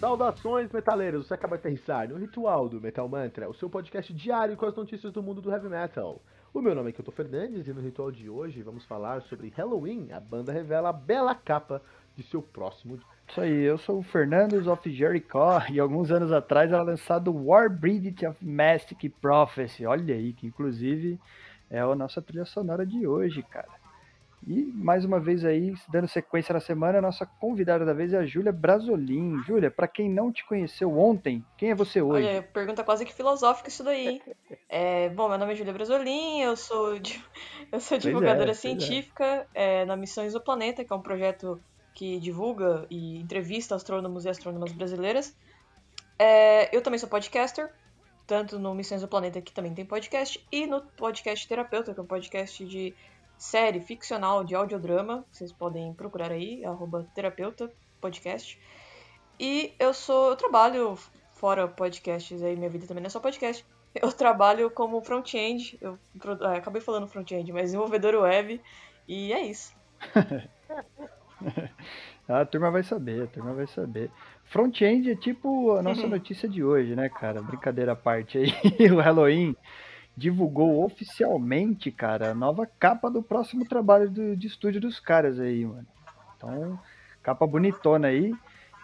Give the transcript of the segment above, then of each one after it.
Saudações, metaleiros! Você acaba de aterrissar no Ritual do Metal Mantra, o seu podcast diário com as notícias do mundo do heavy metal. O meu nome é Kilton Fernandes e no ritual de hoje vamos falar sobre Halloween. A banda revela a bela capa de seu próximo. Isso aí, eu sou o Fernandes of Jericho e alguns anos atrás era lançado Warbreed of Mastic Prophecy. Olha aí, que inclusive é a nossa trilha sonora de hoje, cara. E mais uma vez aí, dando sequência na semana, a nossa convidada da vez é a Júlia Brasolim. Júlia, para quem não te conheceu ontem, quem é você hoje? Olha, pergunta quase que filosófica isso daí. é, bom, meu nome é Júlia Brasolim, eu sou, eu sou divulgadora é, científica é. na Missão Exoplaneta, que é um projeto que divulga e entrevista astrônomos e astrônomas brasileiras. É, eu também sou podcaster, tanto no Missões do Planeta, que também tem podcast, e no podcast Terapeuta, que é um podcast de série ficcional de audiodrama. Vocês podem procurar aí, arroba terapeuta podcast. E eu sou. Eu trabalho fora podcasts aí, minha vida também não é só podcast. Eu trabalho como front-end. Eu ah, acabei falando front-end, mas desenvolvedor web. E é isso. a turma vai saber, a turma vai saber. Front-end é tipo a nossa notícia de hoje, né, cara? Brincadeira à parte aí. o Halloween divulgou oficialmente, cara, a nova capa do próximo trabalho do, de estúdio dos caras aí, mano. Então, capa bonitona aí.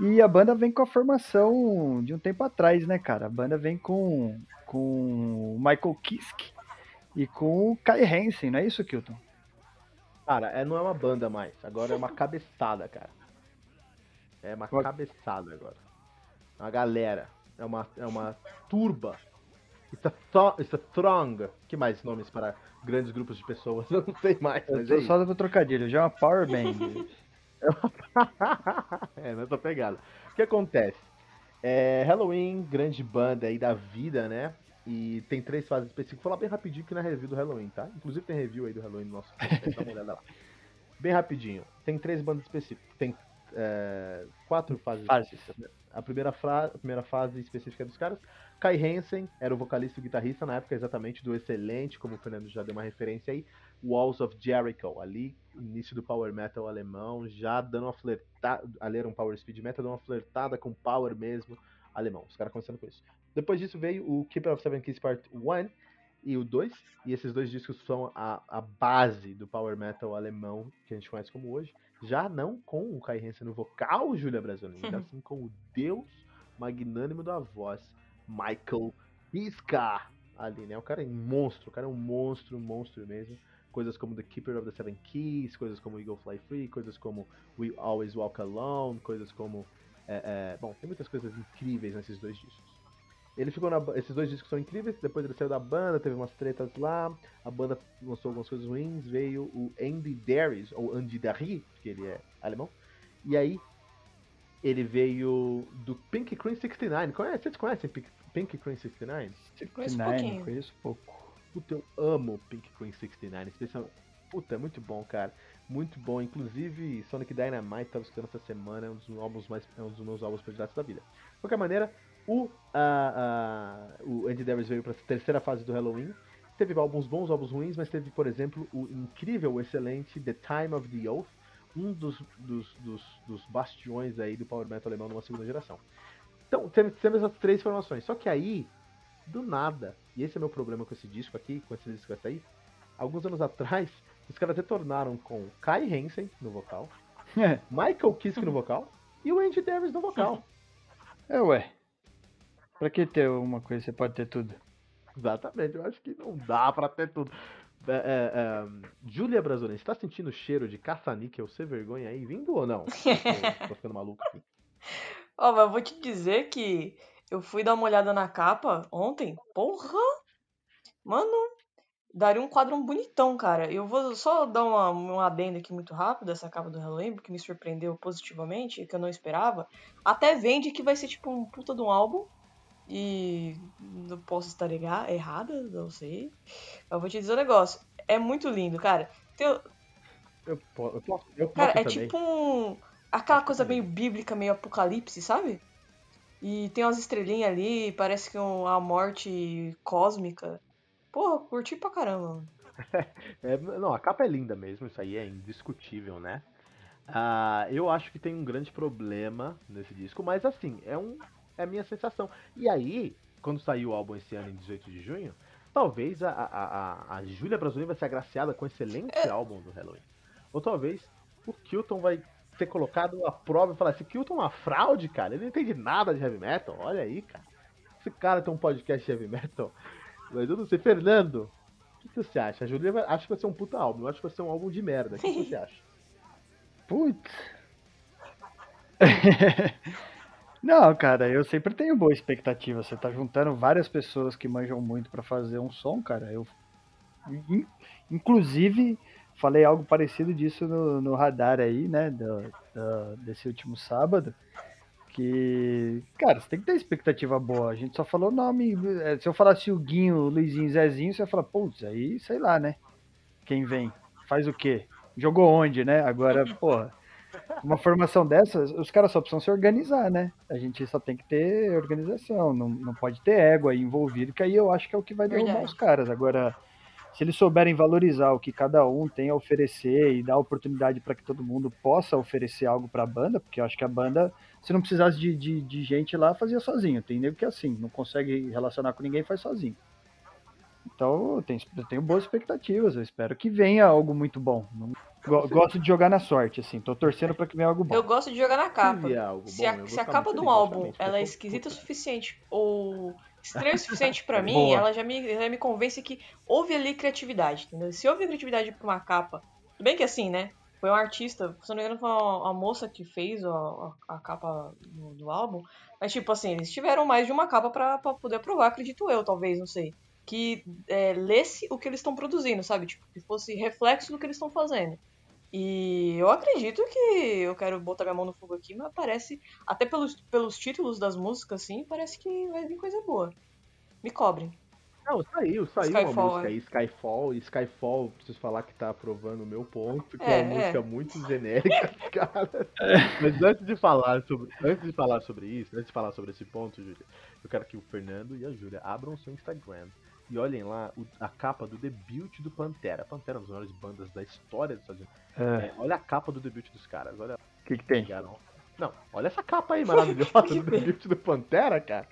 E a banda vem com a formação de um tempo atrás, né, cara? A banda vem com, com o Michael Kiske e com o Kai Hansen, não é isso, Kilton? Cara, é, não é uma banda mais, agora é uma cabeçada, cara. É uma cabeçada agora. Uma galera. É uma, é uma turba It's a, th it's a throng. que mais nomes para grandes grupos de pessoas? Eu não sei mais. Mas eu tô é só do trocadilho, já é uma power band. é, nessa pegada. O que acontece? É, Halloween, grande banda aí da vida, né? E tem três fases específicas. Vou falar bem rapidinho que na review do Halloween, tá? Inclusive tem review aí do Halloween no nosso dá uma olhada lá. Bem rapidinho. Tem três bandas específicas. Tem é, quatro fases. fases. A primeira, a primeira fase específica dos caras. Kai Hansen era o vocalista e guitarrista na época exatamente do excelente, como o Fernando já deu uma referência aí, Walls of Jericho, ali, início do power metal alemão, já dando uma flertada, ali era um power speed metal, dando uma flertada com power mesmo alemão, os caras começando com isso. Depois disso veio o Keeper of Seven Keys Part 1 e o 2, e esses dois discos são a, a base do power metal alemão que a gente conhece como hoje, já não com o Kai Hansen no vocal, Julia Brasolini, uhum. assim com o deus magnânimo da voz, Michael Iska ali, né? O cara é um monstro, o cara é um monstro, um monstro mesmo. Coisas como The Keeper of the Seven Keys, coisas como Eagle Fly Free, coisas como We Always Walk Alone, coisas como. É, é, bom, tem muitas coisas incríveis nesses dois discos. Ele ficou na, esses dois discos são incríveis. Depois ele saiu da banda, teve umas tretas lá. A banda lançou algumas coisas ruins. Veio o Andy Darius, ou Andy Darry, porque ele é alemão. E aí ele veio do Pink Cream 69. Conhece? Vocês conhecem Pink, Pink Cream 69? 69, conheço pouco. Puta, eu amo Pink Cream 69. Especial... Puta, é muito bom, cara. Muito bom. Inclusive, Sonic Dynamite tava escutando essa semana. É um dos, álbuns mais, é um dos meus álbuns prediletos da vida. De qualquer maneira, o, o Andy Davis veio para a terceira fase do Halloween. Teve álbuns bons, álbuns ruins, mas teve, por exemplo, o incrível, o excelente The Time of the Oath, um dos, dos, dos, dos, bastiões aí do power metal alemão numa segunda geração. Então, temos, essas três formações. Só que aí, do nada, e esse é meu problema com esse disco aqui, com esse disco sair, alguns anos atrás, os caras retornaram com Kai Hansen no vocal, é. Michael Kiske no vocal e o Andy Davis no vocal. É, ué. Pra que ter uma coisa, você pode ter tudo. Exatamente, eu acho que não dá pra ter tudo. É, é, é, Júlia Brasolini, você tá sentindo o cheiro de caça-níquel sem vergonha aí vindo ou não? tô, tô ficando maluco aqui. Ó, oh, mas vou te dizer que eu fui dar uma olhada na capa ontem. Porra! Mano, daria um quadro bonitão, cara. Eu vou só dar uma, um adendo aqui muito rápido dessa capa do Halloween, porque me surpreendeu positivamente, que eu não esperava. Até vende que vai ser tipo um puta de um álbum. E não posso estar errada, não sei. Mas vou te dizer um negócio. É muito lindo, cara. Tem... Eu, eu, eu, cara, é também. tipo um. Aquela coisa meio bíblica, meio apocalipse, sabe? E tem umas estrelinhas ali, parece que é uma morte cósmica. Porra, curti pra caramba. é, não, a capa é linda mesmo, isso aí é indiscutível, né? Ah, eu acho que tem um grande problema nesse disco, mas assim, é, um, é a minha sensação. E aí, quando saiu o álbum esse ano, em 18 de junho, talvez a, a, a, a Júlia Brasolini vai ser agraciada com um excelente é. álbum do Halloween. Ou talvez o Kilton vai ser colocado à prova e falar: esse Kilton é uma fraude, cara. Ele não entende nada de heavy metal. Olha aí, cara. Esse cara tem um podcast de heavy metal. Mas eu não sei. Fernando, o que, que você acha? A Júlia acha que vai ser um puta álbum. Eu acho que vai ser um álbum de merda. O que, que você acha? Putz. Não, cara, eu sempre tenho boa expectativa. Você tá juntando várias pessoas que manjam muito para fazer um som, cara. Eu, inclusive, falei algo parecido disso no, no radar aí, né? Do, do, desse último sábado. Que, cara, você tem que ter expectativa boa. A gente só falou nome. É, se eu falasse o Guinho, Luizinho, Zezinho, você ia falar, putz, aí sei lá, né? Quem vem? Faz o quê? Jogou onde, né? Agora, porra. Uma formação dessas, os caras só precisam se organizar, né? A gente só tem que ter organização, não, não pode ter ego aí envolvido, que aí eu acho que é o que vai derrubar Verdade. os caras. Agora, se eles souberem valorizar o que cada um tem a oferecer e dar oportunidade para que todo mundo possa oferecer algo para a banda, porque eu acho que a banda, se não precisasse de, de, de gente lá, fazia sozinho. Tem nego que é assim, não consegue relacionar com ninguém, faz sozinho. Então eu tenho, eu tenho boas expectativas, eu espero que venha algo muito bom. Não, gosto de jogar na sorte, assim, tô torcendo para que venha algo bom. Eu gosto de jogar na capa. Se, a, se a capa do álbum ela é esquisita o suficiente ou estranho o suficiente para mim, Boa. ela já me, já me convence que houve ali criatividade, entendeu? Se houve criatividade pra uma capa, tudo bem que assim, né? Foi um artista, se não me engano, foi a, moça que fez a, a, a capa do, do, álbum. Mas, tipo assim, eles tiveram mais de uma capa para poder provar, acredito eu, talvez, não sei. Que é, lesse o que eles estão produzindo, sabe? Tipo, que fosse reflexo do que eles estão fazendo. E eu acredito que eu quero botar minha mão no fogo aqui, mas parece, até pelos, pelos títulos das músicas, assim, parece que vai vir coisa boa. Me cobrem. Não, saiu, saiu Skyfall, uma música é. aí, Skyfall, e Skyfall, preciso falar que tá aprovando o meu ponto, que é, é uma é. música muito genérica, cara. Mas antes de falar sobre. Antes de falar sobre isso, antes de falar sobre esse ponto, Júlia, eu quero que o Fernando e a Júlia abram o seu Instagram e olhem lá o, a capa do debut do Pantera. Pantera é uma das maiores bandas da história dos Estados Unidos. É. É, olha a capa do debut dos caras. Olha. O que, que tem? Não, olha essa capa aí maravilhosa do debut do Pantera, cara.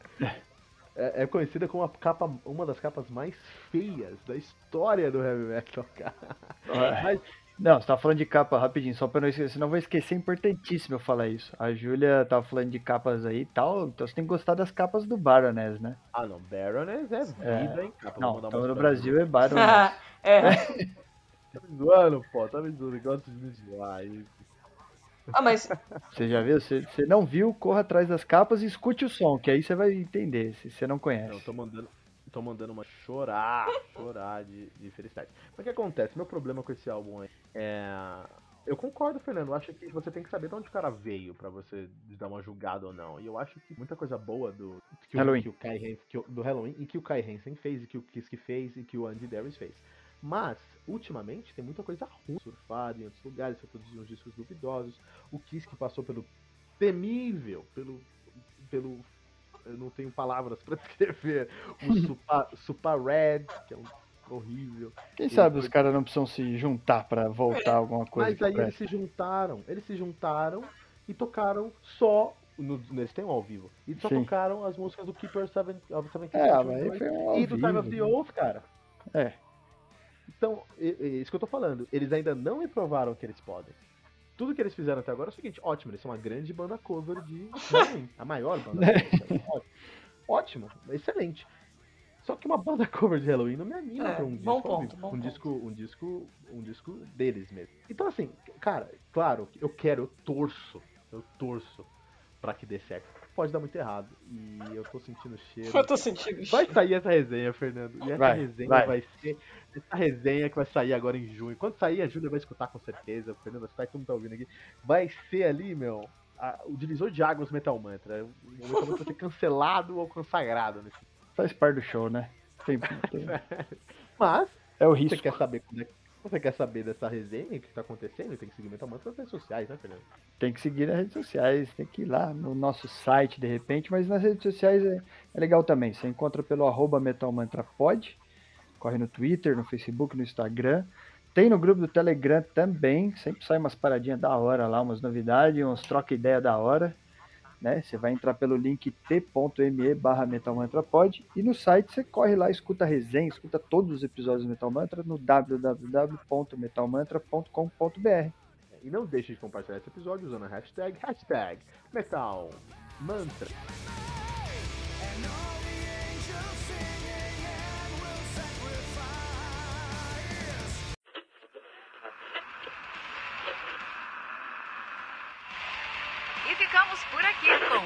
É, é, conhecida como a capa, uma das capas mais feias da história do heavy metal, cara. Mas, não, você tá falando de capa rapidinho, só pra não esquecer, senão vou esquecer, é importantíssimo eu falar isso. A Júlia tava falando de capas aí e tal, então você tem que gostar das capas do Baroness, né? Ah, não, Baroness é vida, é. hein? Capa, não, então no Brasil é Baroness. é. Tá me zoando, pô, tá me zoando, gosto de me zoar. Ah, mas. Você já viu? Você, você não viu, corra atrás das capas e escute o som, que aí você vai entender, se você não conhece. Não, tô mandando, tô mandando uma chorar, chorar de, de felicidade. Mas o que acontece? Meu problema com esse álbum é. é eu concordo, Fernando. Eu acho que você tem que saber de onde o cara veio para você dar uma julgada ou não. E eu acho que muita coisa boa do que Halloween. O, que o Kai Hansen, que o, do Halloween e que o Kai Hansen fez e que o Kiske fez e que o Andy Darius fez. Mas, ultimamente, tem muita coisa ruim surfada em outros lugares, foi produzindo uns discos duvidosos. O Kiss que passou pelo temível, pelo. pelo. Eu não tenho palavras para descrever. O Super, Red, que é um horrível. Quem sabe foi... os caras não precisam se juntar para voltar é, alguma coisa. Mas aí eles se juntaram, eles se juntaram e tocaram só. No, nesse tem um ao vivo. E só Sim. tocaram as músicas do Keeper Seven, of Seven é, mas foi um e do Time of the Oath, cara. É. Então, é, é isso que eu tô falando. Eles ainda não me provaram que eles podem. Tudo que eles fizeram até agora é o seguinte: ótimo, eles são uma grande banda cover de Halloween. a maior banda cover. ótimo, excelente. Só que uma banda cover de Halloween não me anima é, um disco, ponto, um, um disco, um disco, um disco deles mesmo. Então assim, cara, claro, eu quero, eu torço, eu torço para que dê certo pode dar muito errado. E eu tô sentindo cheiro. Eu tô sentindo Vai sair essa resenha, Fernando. E essa vai, resenha vai. vai. ser. Essa resenha que vai sair agora em junho. Quando sair, a Júlia vai escutar com certeza. O Fernando vai todo mundo tá ouvindo aqui. Vai ser ali, meu. A, o divisor de águas Metal Mantra. O Metal Mantra vai ser cancelado ou consagrado. Nesse... Faz parte do show, né? Tem... Mas. É o risco. Você quer saber quando é que você quer saber dessa resenha que está acontecendo, tem que seguir Metal Mantra nas redes sociais, né, Fernando? Tem que seguir nas redes sociais, tem que ir lá no nosso site de repente, mas nas redes sociais é, é legal também. Você encontra pelo arroba Metal Mantra Pod, corre no Twitter, no Facebook, no Instagram. Tem no grupo do Telegram também, sempre sai umas paradinhas da hora lá, umas novidades, uns troca ideia da hora. Né? Você vai entrar pelo link t.me barra metalmantrapod e no site você corre lá, escuta a resenha, escuta todos os episódios do Metal Mantra no www.metalmantra.com.br. E não deixe de compartilhar esse episódio usando a hashtag, hashtag Metal Mantra.